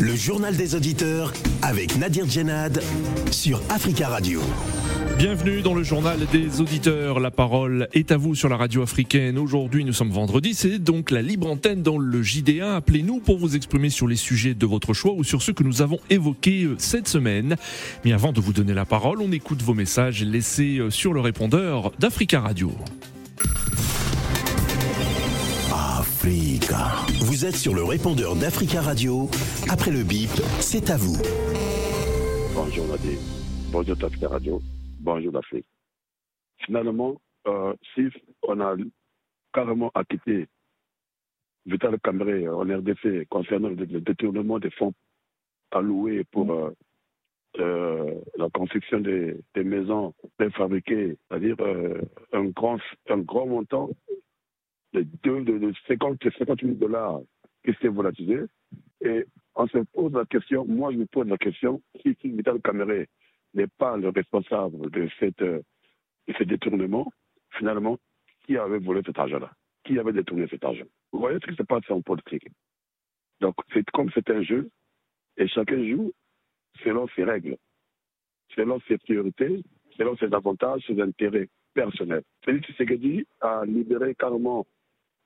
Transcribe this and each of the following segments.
Le journal des auditeurs avec Nadir Djenad sur Africa Radio. Bienvenue dans le journal des auditeurs. La parole est à vous sur la radio africaine. Aujourd'hui, nous sommes vendredi. C'est donc la libre antenne dans le JDA. Appelez-nous pour vous exprimer sur les sujets de votre choix ou sur ceux que nous avons évoqués euh, cette semaine. Mais avant de vous donner la parole, on écoute vos messages laissés euh, sur le répondeur d'Africa Radio. Vous êtes sur le répondeur d'Africa Radio. Après le bip, c'est à vous. Bonjour Nadir. Bonjour Africa Radio. Bonjour l'Afrique. Finalement, euh, si on a carrément acquitté Vital Camré en RDC concernant le détournement des fonds alloués pour euh, euh, la construction des, maisons préfabriquées, c'est-à-dire euh, un, grand, un grand montant de, de, de, de 50, 50 000 dollars qui s'est volatilisé. Et on se pose la question, moi je me pose la question, si, Vital Camré n'est pas le responsable de, cette, de ce détournement, finalement, qui avait volé cet argent-là? Qui avait détourné cet argent? Vous voyez ce qui se passe en politique. Donc, c'est comme c'est un jeu, et chacun joue selon ses règles, selon ses priorités, selon ses avantages, ses intérêts personnels. Félix Tshisekedi a libéré carrément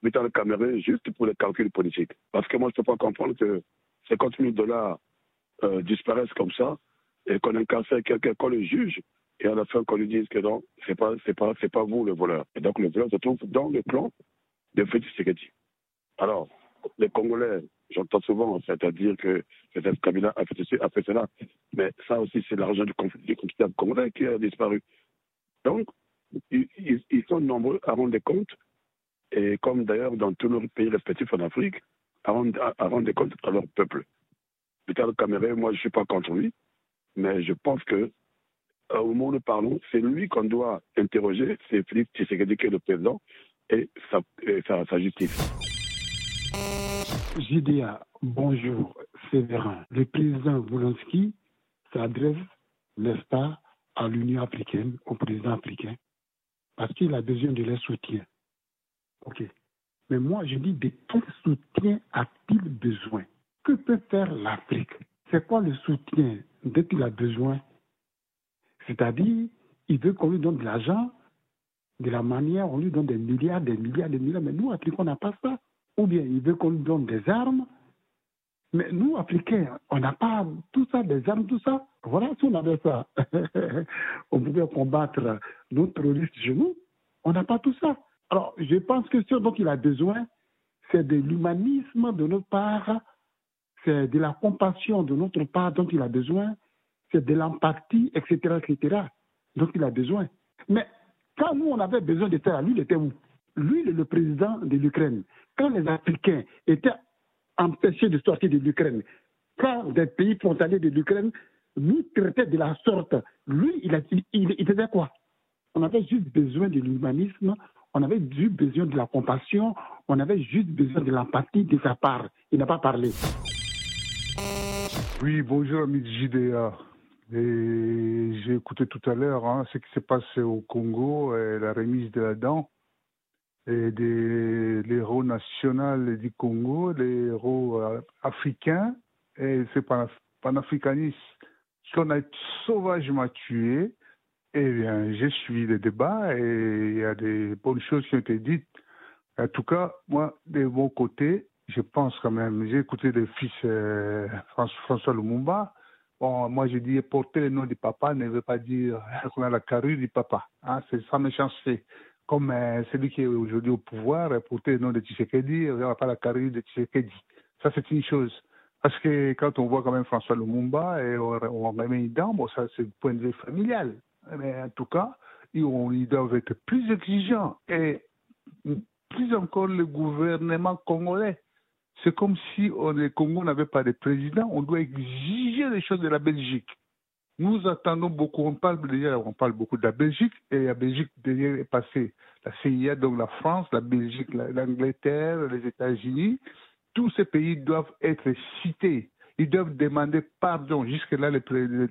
Vital Cameroun juste pour les calculs politiques. Parce que moi, je ne peux pas comprendre que 50 000 dollars euh, disparaissent comme ça et qu'on incarcère quelqu'un, qu'on le juge, et à la fin qu'on lui dise que non, c'est pas, c'est pas, c'est pas vous le voleur. Et donc le voleur se trouve dans le plan de Félix Tshisekedi. Alors, les Congolais, j'entends souvent, c'est-à-dire que peut-être Kabila a fait ceci, a fait cela, mais ça aussi c'est l'argent du, du contribuable congolais qui a disparu. Donc, ils, ils, sont nombreux à rendre des comptes, et comme d'ailleurs dans tous nos pays respectifs en Afrique, à rendre, à, rendre des comptes à leur peuple. Vital Kamere, moi je ne suis pas contre lui, mais je pense que euh, au moment où nous parlons, c'est lui qu'on doit interroger, c'est Philippe Tshisekedi qui est le président, et sa, sa, justice. JDA, bonjour, Séverin. Le président Volonsky s'adresse, n'est-ce pas, à l'Union africaine, au président africain, parce qu'il a besoin de leur soutien. OK. Mais moi, je dis de quel soutien a-t-il besoin? Que peut faire l'Afrique? C'est quoi le soutien dont il a besoin? C'est-à-dire, il veut qu'on lui donne de l'argent de la manière, on lui donne des milliards, des milliards, des milliards, mais nous, Africains, on n'a pas ça. Ou bien il veut qu'on lui donne des armes, mais nous, Africains, on n'a pas tout ça, des armes, tout ça. Voilà, si on avait ça, on pouvait combattre nos terroristes chez nous. On n'a pas tout ça. Alors, je pense que ce dont il a besoin, c'est de l'humanisme de notre part, c'est de la compassion de notre part dont il a besoin, c'est de l'empathie, etc., etc., dont il a besoin. Mais quand nous, on avait besoin de ça, lui, il était où? Lui, le président de l'Ukraine. Quand les Africains étaient empêchés de sortir de l'Ukraine, quand des pays frontaliers de l'Ukraine nous traitaient de la sorte, lui, il, a, il, faisait quoi? On avait juste besoin de l'humanisme, de la compassion, on avait juste besoin de l'empathie de sa part. Il n'a pas parlé. Oui, bonjour, ami JDA. Et j'ai écouté tout à l'heure hein, ce qui s'est passé au Congo, et la remise de la dent et des héros nationaux du Congo, les héros euh, africains, et c'est panafricanistes qu'on a sauvagement tué. Eh bien, j'ai suivi le débat et il y a des bonnes choses qui ont été dites. En tout cas, moi, de mon côté, je pense quand même, j'ai écouté le fils euh, François Lumumba. Bon, moi, je dis porter le nom du papa ne veut pas dire qu'on a la carrure du papa. Hein, c'est sans méchanceté. Comme euh, celui qui est aujourd'hui au pouvoir, porter le nom de Tshisekedi, on n'a pas la carrure de Tshisekedi. Ça, c'est une chose. Parce que quand on voit quand même François Lumumba et on, remet une dent, bon, ça, c'est le point de vue familial. Mais en tout cas, ils, doivent être plus exigeants. Et plus encore le gouvernement congolais. C'est comme si on, le Congo n'avait pas de président. On doit exiger les choses de la Belgique. Nous attendons beaucoup. On parle déjà, on parle beaucoup de la Belgique et la Belgique derrière est passée. La CIA, donc la France, la Belgique, l'Angleterre, les États-Unis. Tous ces pays doivent être cités. Ils doivent demander pardon. Jusque-là, le,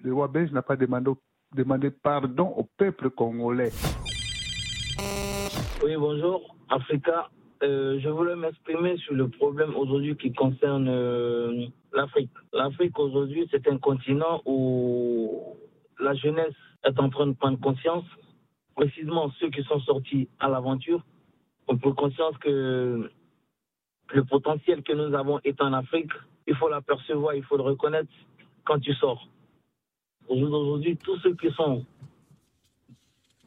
le roi belge n'a pas demandé, demandé pardon au peuple congolais. Oui, bonjour. Africa, euh, je voulais m'exprimer sur le problème aujourd'hui qui concerne euh, l'Afrique. L'Afrique aujourd'hui, c'est un continent où la jeunesse est en train de prendre conscience, précisément ceux qui sont sortis à l'aventure, ont pris conscience que le potentiel que nous avons est en Afrique. Il faut l'apercevoir, il faut le reconnaître quand tu sors. Aujourd'hui, tous ceux qui sont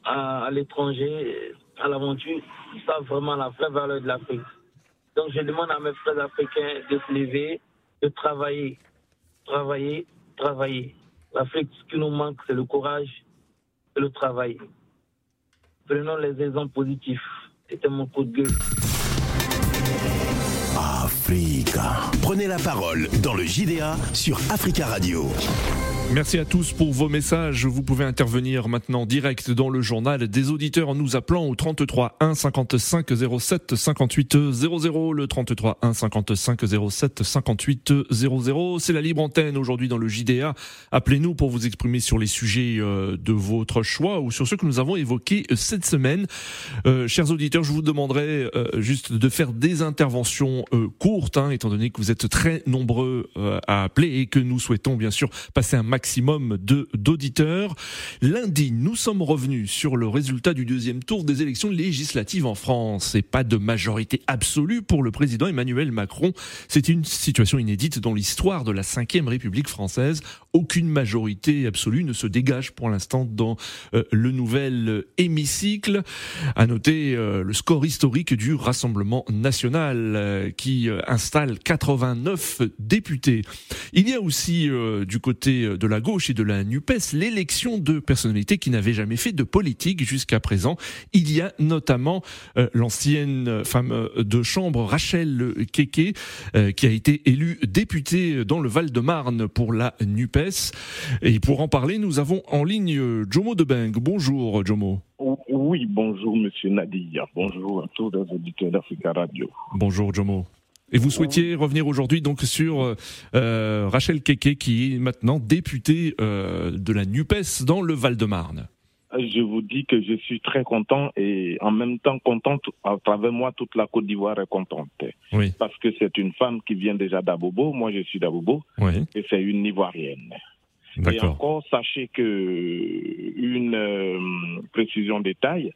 à, l'étranger, à l'aventure, savent vraiment la vraie valeur de l'Afrique. Donc je demande à mes frères africains de se lever, de travailler, travailler, travailler. L'Afrique, ce qui nous manque, c'est le courage et le travail. Prenons les exemples positifs. C'était mon coup de gueule. Africa. Prenez la parole dans le JDA sur Africa Radio. Merci à tous pour vos messages. Vous pouvez intervenir maintenant direct dans le journal des auditeurs en nous appelant au 33 1 55 07 58 00. Le 33 1 55 07 58 00. C'est la libre antenne aujourd'hui dans le JDA. Appelez-nous pour vous exprimer sur les sujets euh, de votre choix ou sur ceux que nous avons évoqués euh, cette semaine. Euh, chers auditeurs, je vous demanderai juste de faire des interventions courtes, hein, étant donné que vous êtes très nombreux à appeler et que nous souhaitons bien sûr passer un maximum de d'auditeurs. Lundi, nous sommes revenus sur le résultat du deuxième tour des élections législatives en France. Et pas de majorité absolue pour le président Emmanuel Macron. C'est une situation inédite dans l'histoire de la Ve République française. Aucune majorité absolue ne se dégage pour l'instant dans euh, le nouvel hémicycle. À noter euh, le score historique du Rassemblement national euh, qui installe 89 députés. Il y a aussi du côté de la gauche et de la NUPES l'élection de personnalités qui n'avaient jamais fait de politique jusqu'à présent. Il y a notamment euh, l'ancienne femme de chambre Rachel Keke euh, qui a été élue députée dans le Val-de-Marne pour la NUPES. Et pour en parler, nous avung en ligne Jomo Debeng. Bonjour Jomo. Oui, bonjour Monsieur Nadia. Bonjour à tous les auditeurs d'Africa Radio. Bonjour Jomo. Et vous souhaitiez revenir aujourd'hui donc sur euh, euh, Rachel Keke qui est maintenant députée euh, de la NUPES dans le Val-de-Marne. Je vous dis que je suis très content et en même temps contente, à travers moi, toute la Côte d'Ivoire est contente. Oui. Parce que c'est une femme qui vient déjà d'Abobo, moi je suis d'Abobo, oui. et c'est une Ivoirienne. Et encore, sachez que une euh, précision détail,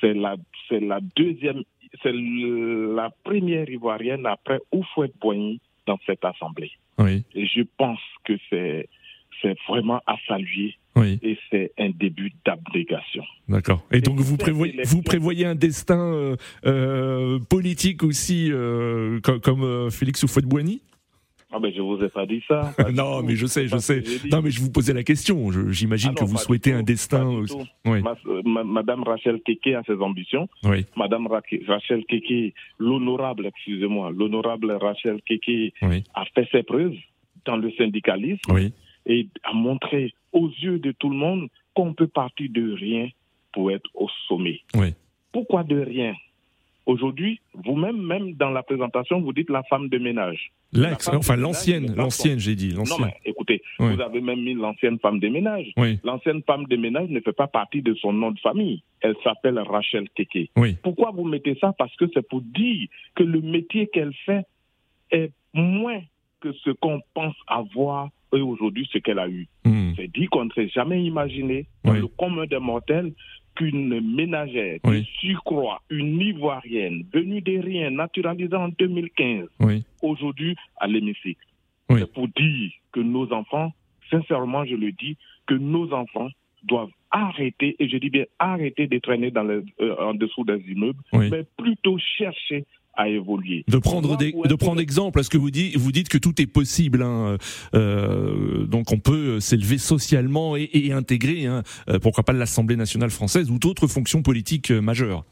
c'est la, c'est la deuxième c'est la première ivoirienne après Oufouet Boigny dans cette assemblée. Oui. Et je pense que c'est c'est vraiment à saluer. Oui. Et c'est un début d'abnégation. D'accord. Et donc vous prévoyez, vous prévoyez un destin euh, euh, politique aussi euh, comme, comme Félix Houphouët-Boigny? Ah ben je vous ai pas dit ça. non, mais je sais, je sais. Non, mais je vous posais la question. J'imagine ah que vous souhaitez un destin. Oui. Madame Rachel Keke a ses ambitions. Oui. Madame Rachel Keke, l'honorable, excusez-moi, l'honorable Rachel Keke a fait ses preuves dans le syndicalisme oui. et a montré aux yeux de tout le monde qu'on peut partir de rien pour être au sommet. Oui. Pourquoi de rien? Aujourd'hui, vous-même, même dans la présentation, vous dites la femme de ménage. L'ex, enfin l'ancienne, l'ancienne, j'ai dit. Non, mais écoutez, vous avez même mis l'ancienne femme de ménage. Oui. L'ancienne femme de ménage ne fait pas partie de son nom de famille. Elle s'appelle Rachel Keke. Oui. Pourquoi vous mettez ça? Parce que c'est pour dire que le métier qu'elle fait est moins que ce qu'on pense avoir et aujourd'hui ce qu'elle a eu. Hmm. C'est dit qu'on ne s'est jamais imaginé dans le commun des mortels qu'une ménagère de surcroît, une Ivoirienne, venue des rien, naturalisée en 2015, aujourd'hui à l'hémicycle. C'est pour dire que nos enfants, sincèrement je le dis, que nos enfants doivent arrêter, et je dis bien arrêter de traîner dans euh, en dessous des immeubles, mais plutôt chercher à évoluer. De prendre, des, de prendre exemple, parce que vous dites, vous dites que tout est possible, hein, euh, donc on peut s'élever socialement et, et intégrer, hein, euh, pourquoi pas l'Assemblée nationale française ou d'autres fonctions politiques euh, majeures.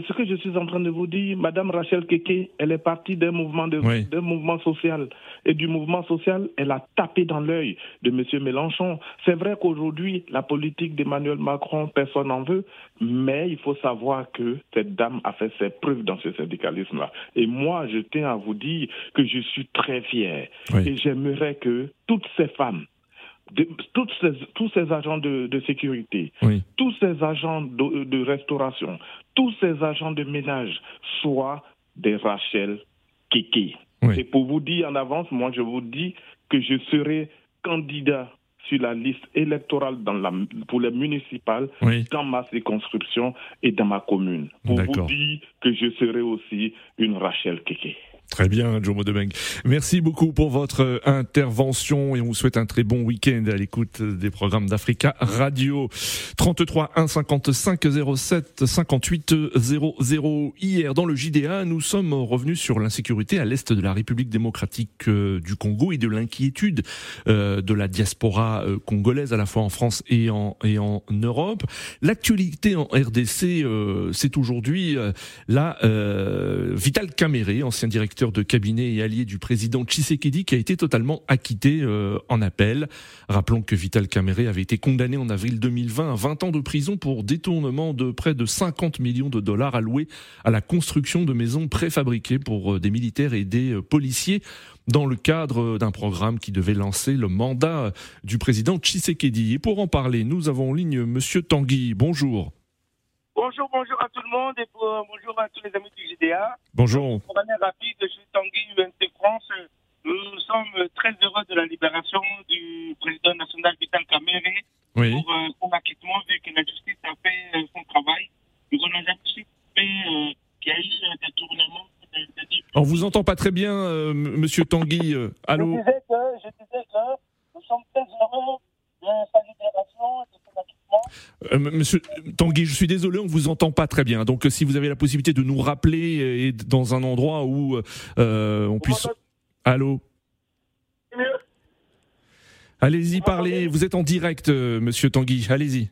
C'est ce que je suis en train de vous dire. Madame Rachel Keke, elle est partie d'un mouvement, de, d'un mouvement social. Et du mouvement social, elle a tapé dans l'œil de M. Mélenchon. C'est vrai qu'aujourd'hui, la politique d'Emmanuel Macron, personne n'en veut. Mais il faut savoir que cette dame a fait ses preuves dans ce syndicalisme-là. Et moi, je tiens à vous dire que je suis très fier. Et j'aimerais que toutes ces femmes tous ces agents de, sécurité, tous ces agents de, restauration, tous ces agents de ménage soient des Rachel Kéké. Et pour vous dire en avance, moi je vous dis que je serai candidat sur la liste électorale dans la, pour les municipales dans ma circonscription et dans ma commune. Pour vous dire que je serai aussi une Rachel Kéké. Très bien, Jomo Debeng. Merci beaucoup pour votre euh, intervention et on vous souhaite un très bon week-end à l'écoute des programmes d'Africa Radio. 33 1 55 07 58 00. Hier, dans le JDA, nous sommes revenus sur l'insécurité à l'est de la République démocratique euh, du Congo et de l'inquiétude euh, de la diaspora congolaise à la fois en France et en, et en Europe. L'actualité en RDC, c'est aujourd'hui la Vital Caméré, ancien directeur de cabinet et allié du président Tshisekedi qui a été totalement acquitté euh, en appel. Rappelons que Vital Caméré avait été condamné en avril 2020 à 20 ans de prison pour détournement de près de 50 millions de dollars alloués à la construction de maisons préfabriquées pour euh, des militaires et des euh, policiers dans le cadre d'un programme qui devait lancer le mandat du président Tshisekedi. Et pour en parler, nous avons en ligne Monsieur Tanguy. Bonjour. Bonjour, bonjour à tout le monde et bonjour à tous les amis du GDA. Bonjour. Pour manière rapide, je suis Tanguy UNC France. Nous sommes très heureux de la libération du président national Vital Kamere oui. pour euh, son acquittement vu que la justice a fait euh, son travail. Nous avons aussi fait euh, qu'il y a eu des tournements. On vous entend pas très bien, euh, Monsieur Tanguy. allô. Je disais, que, je disais que nous sommes très heureux de sa libération monsieur Tanguy, je suis désolé, on ne vous entend pas très bien. Donc, si vous avez la possibilité de nous rappeler euh, et dans un endroit où euh, on puisse. Allô? Allez-y, parlez. Vous êtes en direct, monsieur Tanguy. Allez-y.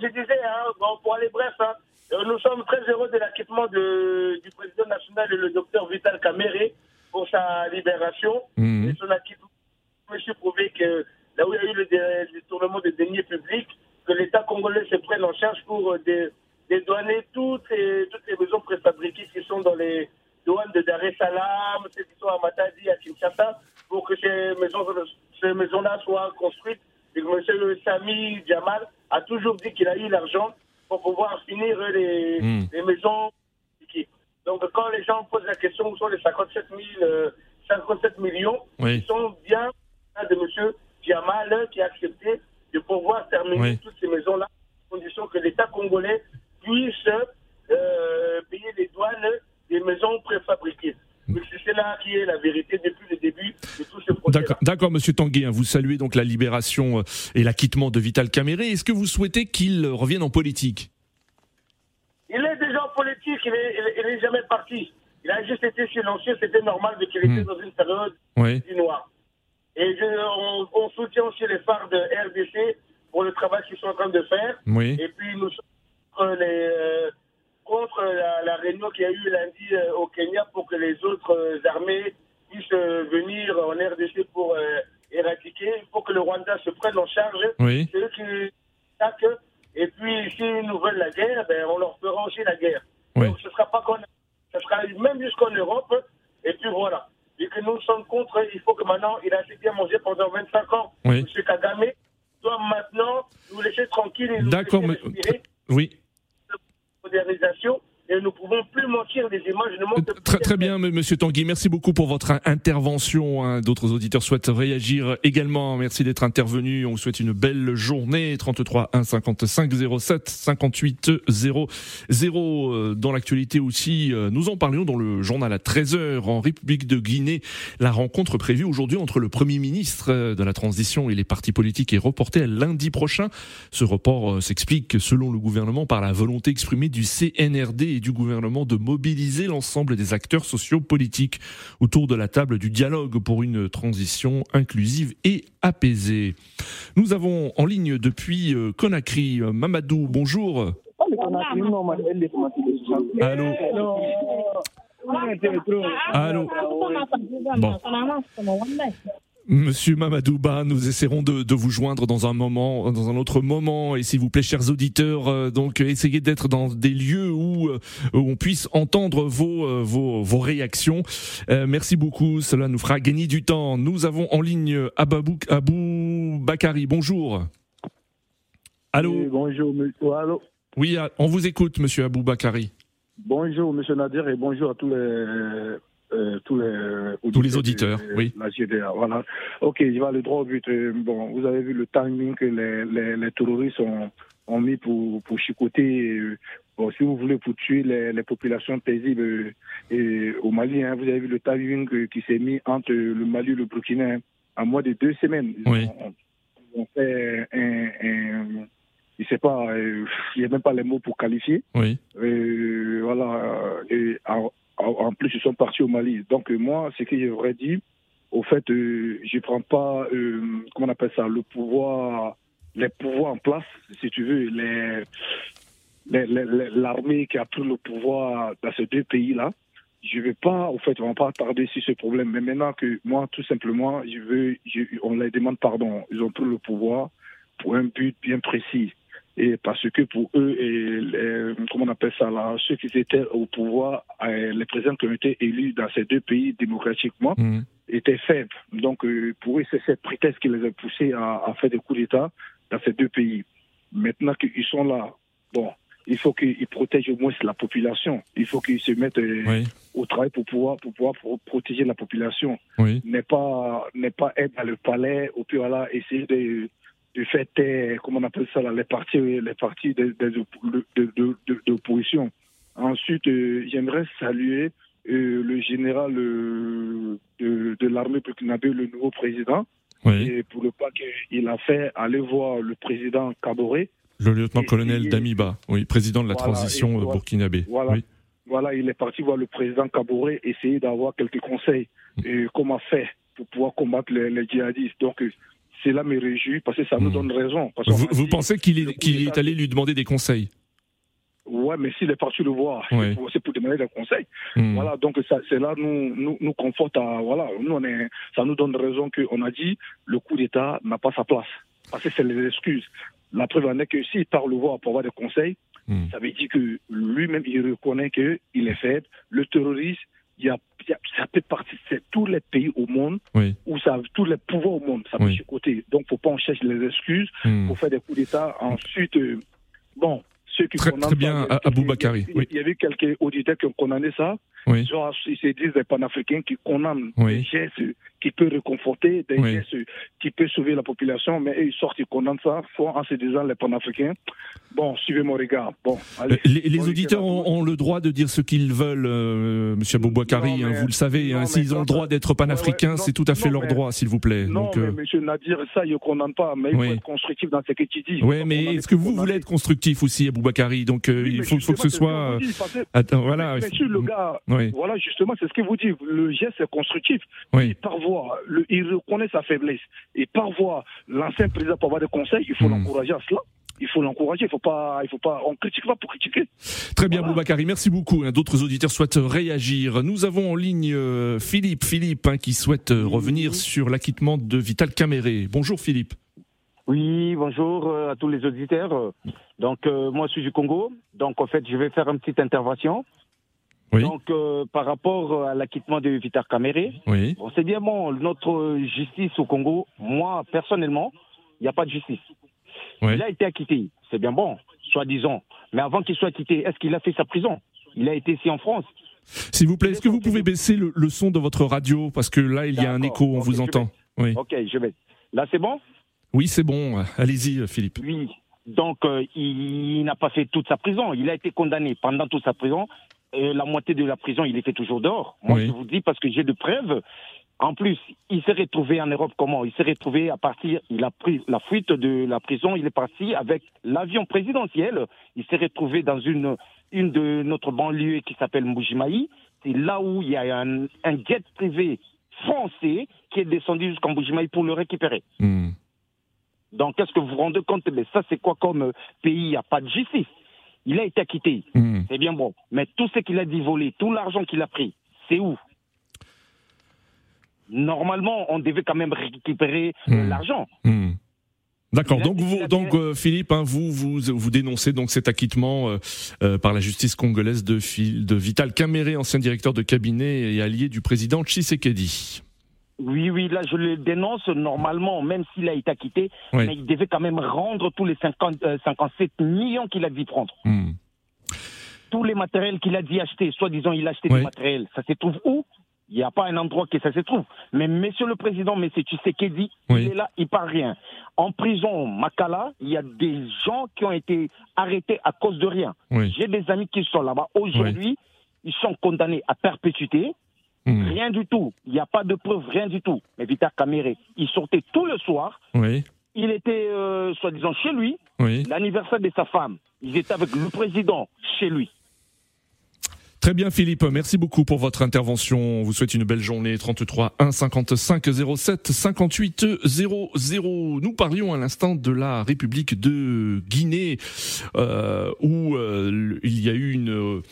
Je disais, hein, pour aller bref, hein, nous sommes très heureux de l'acquittement du président national et le docteur Vital Kamere pour sa libération mmh. et son acquittement. Monsieur prouvé que là où il y a eu le détournement des deniers publics, que l'État congolais se prenne en charge pour euh, dédouaner toutes les, toutes les maisons préfabriquées qui sont dans les douanes de Dar es Salaam, celles qui sont à Matadi, à Kinshasa, pour que ces maisons, ces maisons-là soient construites. Et M. Sami Djamal a toujours dit qu'il a eu l'argent pour pouvoir finir les, hmm. les maisons. Donc quand les gens posent la question où sont les 57, 57 euh, millions, ils sont bien de Djamal qui a accepté de pouvoir terminer toutes ces maisons-là, à condition que l'État congolais puisse euh, payer les douanes des maisons préfabriquées. C'est là qui est la vérité depuis le début de tout ce projet. D'accord, Monsieur Tanguy, hein, vous saluez donc la libération euh, et l'acquittement de Vital Caméré. Est-ce que vous souhaitez qu'il revienne en politique? Il est déjà en politique, il n'est jamais parti. Il a juste été silencieux, c'était normal de qu'il était dans une période du noir. Et on, soutient aussi les phares de RDC pour le travail qu'ils sont en train de faire. Et puis nous sommes contre, euh, contre la, réunion qu'il y a eu lundi euh, au Kenya pour que les autres euh, armées puissent venir en RDC pour éradiquer. Il faut que le Rwanda se prenne en charge. Oui. C'est eux qui attaquent. Et puis, s'ils nous veulent la guerre, ben, on leur fera aussi la guerre. Donc, ce sera pas qu'on, ce sera même jusqu'en Europe. Et puis voilà et que nous sommes contre, il faut que maintenant, il a assez bien mangé pendant 25 ans. Oui. M. Kagame doit maintenant nous laisser tranquilles et nous D'accord, mais... Oui. Modernisation et nous pouvons plus mentir des images. Ne très, très bien, Monsieur Tanguy. Merci beaucoup pour votre intervention. Hein. D'autres auditeurs souhaitent réagir également. Merci d'être intervenu. On vous souhaite une belle journée. 33 1 55 07 58 00. Dans l'actualité aussi, euh, nous en parlions dans le journal à 13h en République de Guinée. La rencontre prévue aujourd'hui entre le Premier ministre euh, de la transition et les partis politiques est reportée à lundi prochain. Ce report euh, s'explique, selon le gouvernement, par la volonté exprimée du CNRD du gouvernement de mobiliser l'ensemble des acteurs sociopolitiques autour de la table du dialogue pour une transition inclusive et apaisée. Nous avons en ligne depuis euh, Conakry Mamadou, bonjour. Allô Allô bon. Monsieur Mamadouba, nous essaierons de, vous joindre dans un moment, dans un autre moment, et s'il vous plaît, chers auditeurs, euh, donc essayez d'être dans des lieux où, euh, on puisse entendre vos euh, vos, vos, réactions. merci beaucoup, cela nous fera gagner du temps. Nous avons en ligne Ababou, Abou Bakari. Bonjour. Allô? Oui, bonjour, monsieur. Allô? Oui, on vous écoute, monsieur Abou Bakari. Bonjour, monsieur Nadir, et bonjour à tous les euh, tous les, tous les auditeurs, oui. La GDA, voilà. Ok, je vais aller droit au but. Euh, bon, vous avez vu le timing que les, les, les terroristes ont, ont, mis pour, pour chicoter, euh, bon, si vous voulez, pour tuer les, les populations paisibles et, au Mali. Hein, vous avez vu le timing qui s'est mis entre le Mali et le Burkina hein, en moins de deux semaines. Oui. On, fait un, un je sais pas, il n'y a même pas les mots pour qualifier. Oui. voilà. Et, en plus, ils sont partis au Mali. Donc, moi, ce que j'aurais dit, au fait, euh, je ne prends pas, euh, comment on appelle ça, le pouvoir, les pouvoirs en place, si tu veux, l'armée qui a pris le pouvoir dans ces deux pays-là. Je ne vais pas, au fait, on va pas tarder sur ce problème. Mais maintenant que moi, tout simplement, je veux, on les demande pardon. Ils ont pris le pouvoir pour un but bien précis et parce que pour eux, et comment on appelle ça là, ceux qui étaient au pouvoir, euh, les présidents qui ont été élus dans ces deux pays démocratiquement, mmh. étaient faibles. Donc euh, pour eux, c'est cette prétexte qui les a poussés à, à faire des coups d'État dans ces deux pays. Maintenant qu'ils sont là, bon, il faut qu'ils protègent au moins la population. Il faut qu'ils se mettent euh, au travail pour pouvoir, pour pouvoir protéger la population. Oui. N'est pas, n'est pas être dans le palais, ou puis voilà, essayer de du fait, comment on appelle ça, là, les partis, les partis d'opposition. Ensuite, euh, j'aimerais saluer euh, le général euh, de, l'armée burkinabé, le nouveau président, et pour le pas qu'il a fait aller voir le président Kaboré. Le lieutenant-colonel Damiba, oui, président de la transition burkinabé. Voilà, voilà, il est parti voir le président Kaboré, essayer d'avoir quelques conseils, et comment faire pour pouvoir combattre les, les djihadistes. Donc, cela me réjouit parce que ça nous hmm. donne raison. vous, pensez qu'il est, est allé lui demander des conseils Ouais, mais s'il est parti le voir, c'est pour demander des conseils. Hmm. Voilà, donc c'est là nous, nous, conforte à voilà, nous on est, ça nous donne raison qu'on a dit le coup d'État n'a pas sa place parce que c'est les excuses. La preuve en est que s'il part le voir pour avoir des conseils, hmm. ça veut dire que lui-même il reconnaît qu'il est faible. Le terroriste il y a, ça peut partir, c'est tous les pays au monde, où ça, tous les pouvoirs au monde, ça peut oui. côté. Donc, faut pas en chercher les excuses hmm. pour faire des coups d'État. Ensuite, euh, bon, ceux qui très, très bien, Abou Bakari. Il, y avait quelques auditeurs qui ont condamné ça. Oui. Genre, ils se disent des panafricains qui condamnent des gestes qui peuvent réconforter, des gestes qui peuvent sauver la population, mais ils sortent, ils condamnent ça, en se disant les panafricains. Bon, suivez mon regard. Bon, allez, les, auditeurs ont, le droit de dire ce qu'ils veulent, euh, Monsieur Boubouakari, hein, vous le savez. Hein, S'ils ont le droit d'être panafricains, c'est tout à fait leur droit, s'il vous plaît. Non, Donc, mais euh... Monsieur Nadir, ça, il ne condamne pas, mais il faut être constructif dans ce que tu dis. Oui, mais est-ce que vous voulez être constructif aussi, Aboubakari Donc, euh, il faut, faut que ce soit. Attends, voilà. Mais, le gars, voilà, justement, c'est ce que vous dites. Le geste est constructif. Oui. Par voie, il reconnaît sa faiblesse. Et par voie, l'ancien président pour avoir des conseils, il faut hmm. l'encourager à cela il faut l'encourager. Il faut pas, il faut pas, on critique pas pour critiquer. Très bien, Boubacari. Merci beaucoup. Hein. D'autres auditeurs souhaitent réagir. Nous avons en ligne euh, Philippe, Philippe, hein, qui souhaite euh, revenir sur l'acquittement de Vital Caméré. Bonjour, Philippe. Oui, bonjour euh, à tous les auditeurs. Donc, moi, je suis du Congo. Donc, en fait, je vais faire une petite intervention. Oui. Donc, par rapport à l'acquittement de Vital Caméré, oui. bon, c'est bien bon, notre justice au Congo, moi, personnellement, il n'y a pas de justice. Il a été acquitté, c'est bien bon, soi-disant. Mais avant qu'il soit acquitté, est-ce qu'il a fait sa prison? Il a été ici en France. S'il vous plaît, est-ce que vous pouvez baisser le, son de votre radio? Parce que là, il y a un écho, on vous entend. Oui. Ok, je vais. Là, c'est bon? Oui, c'est bon. Allez-y, Philippe. Oui. Donc, euh, il, n'a pas fait toute sa prison. Il a été condamné pendant toute sa prison. Et la moitié de la prison, il était toujours dehors. Moi, je vous dis parce que j'ai de preuves. En plus, il s'est retrouvé en Europe comment? Il s'est retrouvé à partir, il a pris la fuite de la prison, il est parti avec l'avion présidentiel. Il s'est retrouvé dans une, une de notre banlieue qui s'appelle Mbujimaï. C'est là où il y a un, jet privé français qui est descendu jusqu'en Mbujimaï pour le récupérer. Hmm. Donc, est-ce que vous vous rendez compte? Mais ça, c'est quoi comme pays? Il n'y a pas de justice. Il a été acquitté. Hmm. C'est bien bon. Mais tout ce qu'il a dit voler, tout l'argent qu'il a pris, c'est où? Normalement, on devait quand même récupérer euh, hmm. l'argent. Hmm. D'accord. Donc, vous, donc euh, Philippe, hein, vous, vous, vous dénoncez donc cet acquittement euh, par la justice congolaise de, de Vital Caméré, ancien directeur de cabinet et allié du président Tshisekedi. Oui, oui, là, je le dénonce normalement, même s'il a été acquitté, mais il devait quand même rendre tous les 50, 57 euh, millions qu'il a dit prendre. Hmm. Tous les matériels qu'il a dit acheter, soi-disant, il a acheté des matériels, ça se trouve où? Il n'y a pas un endroit que ça se trouve. Mais Monsieur le Président, Monsieur Tshisekedi, oui. il est là, il parle rien. En prison, Makala, il y a des gens qui ont été arrêtés à cause de rien. J'ai des amis qui sont là-bas. Aujourd'hui, ils sont condamnés à perpétuité. Hmm. Rien du tout. Il n'y a pas de preuves, rien du tout. Mais Vital Caméré, il sortait tout le soir. Oui. Il était, euh, soi-disant, chez lui. Oui. L'anniversaire de sa femme. Il était avec le président chez lui. Très bien Philippe, merci beaucoup pour votre intervention. On vous souhaite une belle journée. 33 1 55 07 58 00. Nous parlions à l'instant de la République de Guinée euh, où euh, il y a eu une, euh,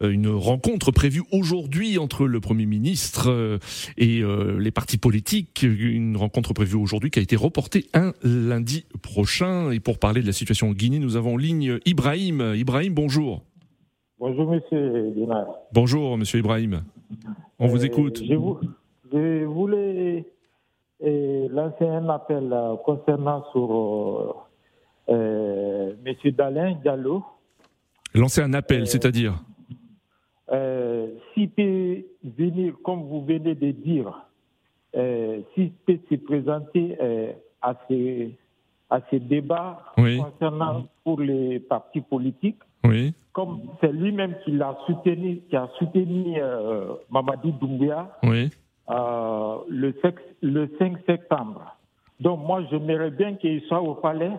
une rencontre prévue aujourd'hui entre le Premier ministre et les partis politiques. Une rencontre prévue aujourd'hui qui a été reportée un lundi prochain. Et pour parler de la situation en Guinée, nous avons en ligne Ibrahim. Ibrahim, bonjour. Bonjour, monsieur Bonjour, monsieur Ibrahim. On vous euh, écoute. Je, voulais euh, lancer un appel euh, concernant sur monsieur Dalin Diallo. Lancer un appel, c'est-à-dire S'il peut venir, comme vous venez de dire, s'il peut se présenter à ces, à ces débats concernant pour les partis politiques, oui. Comme c'est lui-même qui l'a soutenu, qui a soutenu euh, Mamadi Doumbia oui. euh, le, le 5 septembre. Donc moi, j'aimerais bien qu'il soit au palais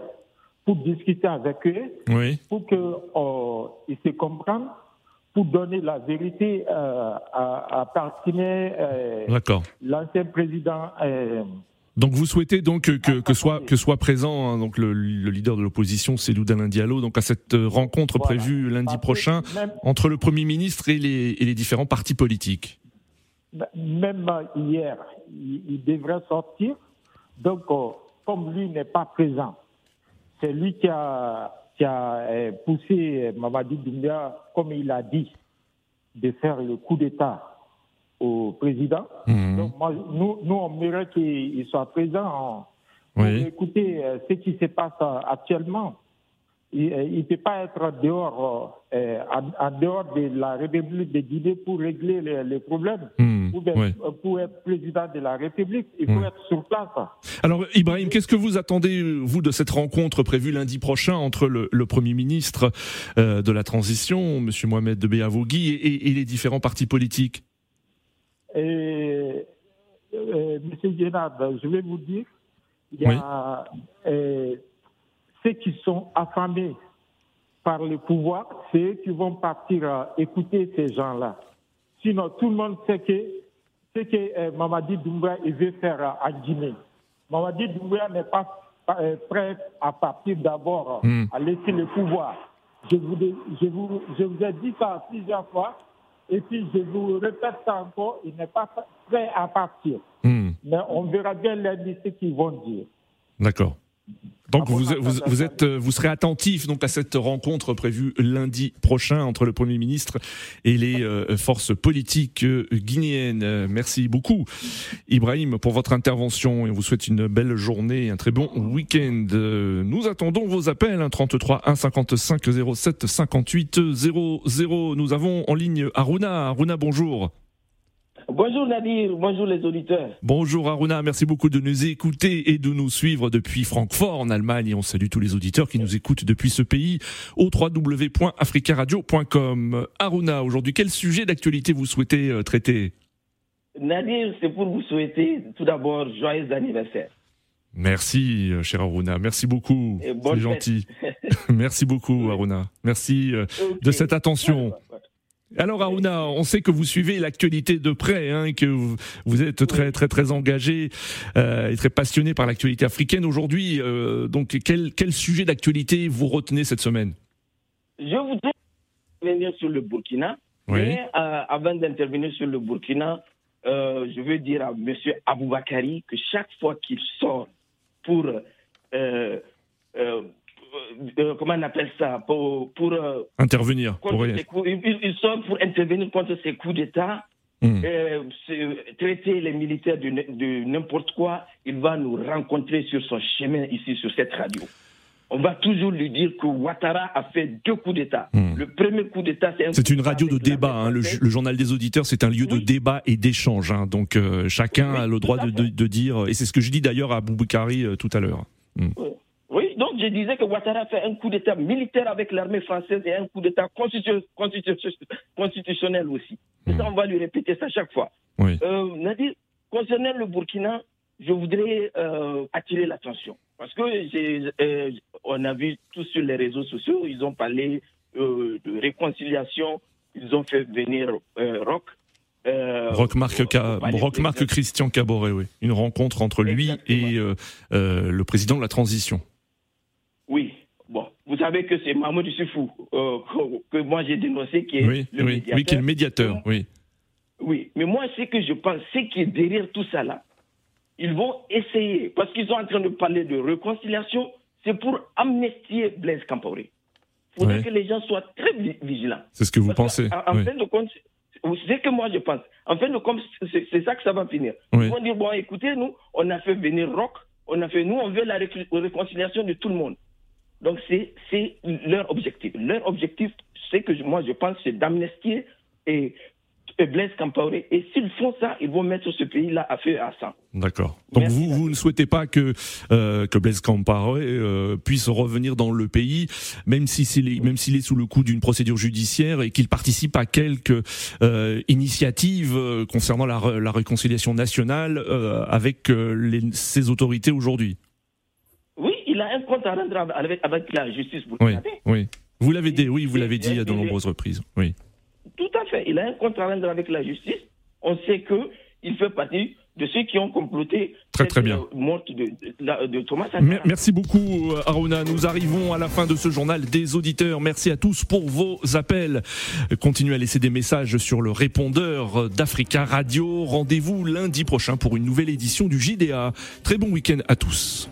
pour discuter avec eux, oui. pour qu'ils euh, se comprennent, pour donner la vérité euh, à, à euh, l'ancien président euh, donc vous souhaitez donc que, que, soit que soit présent hein, donc le, leader de l'opposition, c'est Alain Diallo, donc à cette euh, rencontre prévue lundi prochain entre le Premier ministre et les, et les différents partis politiques. Même hier, il, devrait sortir. Donc euh, comme lui n'est pas présent, c'est lui qui a, qui a euh, poussé Mamadi Doumbia, comme il a dit, de faire le coup d'État au président. Mhm. Donc, moi, nous, nous, on mérite qu'il soit présent pour écouter euh, ce qui se passe euh, actuellement. Il ne euh, peut pas être dehors, en, dehors de la République de Guinée pour régler les, problèmes. Mhm. pour, être président de la République, il faut être sur place. Alors, Ibrahim, qu'est-ce que vous attendez, vous, de cette rencontre prévue lundi prochain entre le, Premier ministre de la Transition, M. Mohamed de Béavogui, et, et les différents partis politiques? Et, Monsieur Génard, je vais vous dire, il y a euh, ceux qui sont affamés par le pouvoir, c'est eux qui vont partir écouter ces gens-là. Sinon, tout le monde sait que ce que euh, Mamadi Doumbouya veut faire en Guinée. Mamadi Doumbouya n'est pas euh, prêt à partir d'abord hmm. à laisser le pouvoir. Je vous, je, vous, je vous ai dit ça plusieurs fois. Et puis, je vous répète encore, il n'est pas prêt à partir. Hmm. Mais on verra bien lundi ce qu'ils vont dire. D'accord. Donc vous, vous, êtes, vous serez attentif donc à cette rencontre prévue lundi prochain entre le Premier ministre et les euh, forces politiques euh, guinéennes. Merci beaucoup Ibrahim pour votre intervention et on vous souhaite une belle journée, un très bon week-end. Nous attendons vos appels, hein, 33 1 55 07 58 00. Nous avons en ligne Aruna. Aruna, bonjour. Bonjour Nadir, bonjour les auditeurs. Bonjour Aruna, merci beaucoup de nous écouter et de nous suivre depuis Francfort en Allemagne et on salue tous les auditeurs qui nous écoutent depuis ce pays au www.africaradio.com. Aruna, aujourd'hui, quel sujet d'actualité vous souhaitez euh, traiter? Nadir, c'est pour vous souhaiter tout d'abord joyeux anniversaire. Merci, euh, cher Aruna. Merci beaucoup. C'est gentil. Merci beaucoup, Aruna. Merci euh, de cette attention. Alors Aruna, on sait que vous suivez l'actualité de près, hein, que vous, êtes très très très engagé euh, et très passionné par l'actualité africaine aujourd'hui. Euh, donc quel, quel sujet d'actualité vous retenez cette semaine? Je voudrais revenir sur le Burkina. Mais euh, avant d'intervenir sur le Burkina, je veux dire à M. Aboubakari que chaque fois qu'il sort pour euh, euh, comment on appelle ça pour, pour euh, intervenir pour... il, sort pour intervenir contre ces coups d'État hmm. euh, traiter les militaires de, n'importe quoi, il va nous rencontrer sur son chemin ici, sur cette radio. On va toujours lui dire que Ouattara a fait deux coups d'État. Hmm. Le premier coup d'État, c'est C'est une radio de débat. Hein. le, journal des auditeurs, c'est un lieu de débat et d'échange. Hein. donc euh, chacun a le droit de, dire, et c'est ce que je dis d'ailleurs à Bouboukari tout à l'heure. Hmm. Oui, je disais que Ouattara a fait un coup d'État militaire avec l'armée française et un coup d'État constitutionnel aussi. Hmm. on va lui répéter ça chaque fois. Euh, Nadir, concernant le Burkina, je voudrais euh, attirer l'attention. Parce que euh, on a vu tous sur les réseaux sociaux, ils ont parlé de réconciliation, ils ont fait venir Rock. Rock Marc, Christian Caboret, oui. Une rencontre entre lui et le président de la transition. Savez que c'est Mahmoud Soufou euh, que, moi j'ai dénoncé qui est le médiateur. Oui, qui est le médiateur, oui. Oui, mais moi, ce que je pense, c'est qui est derrière tout ça là, ils vont essayer, parce qu'ils sont en train de parler de réconciliation, c'est pour amnestier Blaise Campaoré. Il faudrait que les gens soient très vigilants. C'est ce que vous pensez. En, fin de compte, c'est que moi je pense. En fin de compte, c'est ça que ça va finir. Ils vont dire bon, écoutez, nous, on a fait venir Rock, on a fait, nous, on veut la réconciliation de tout le monde. Donc c'est leur objectif. Leur objectif, c'est que moi je pense, c'est d'amnestier et, Blaise Campaoré. Et s'ils font ça, ils vont mettre ce pays-là à feu et à sang. D'accord. Donc vous, vous ne souhaitez pas que euh, que Blaise Campaoré euh, puisse revenir dans le pays, même si s'il même s'il est sous le coup d'une procédure judiciaire et qu'il participe à quelques euh, initiatives concernant la, la, réconciliation nationale avec les, ses autorités aujourd'hui? Un compte à rendre avec, la justice Oui, oui. Vous l'avez dit, oui, vous l'avez dit à de nombreuses reprises. Oui. Tout à fait. Il a un compte à rendre avec la justice. On sait que il fait partie de ceux qui ont comploté très, très bien. morte de, de, Thomas Merci beaucoup Aruna. Nous arrivons à la fin de ce journal des auditeurs. Merci à tous pour vos appels. Continuez à laisser des messages sur le répondeur d'Africa Radio. Rendez-vous lundi prochain pour une nouvelle édition du JDA. Très bon week-end à tous.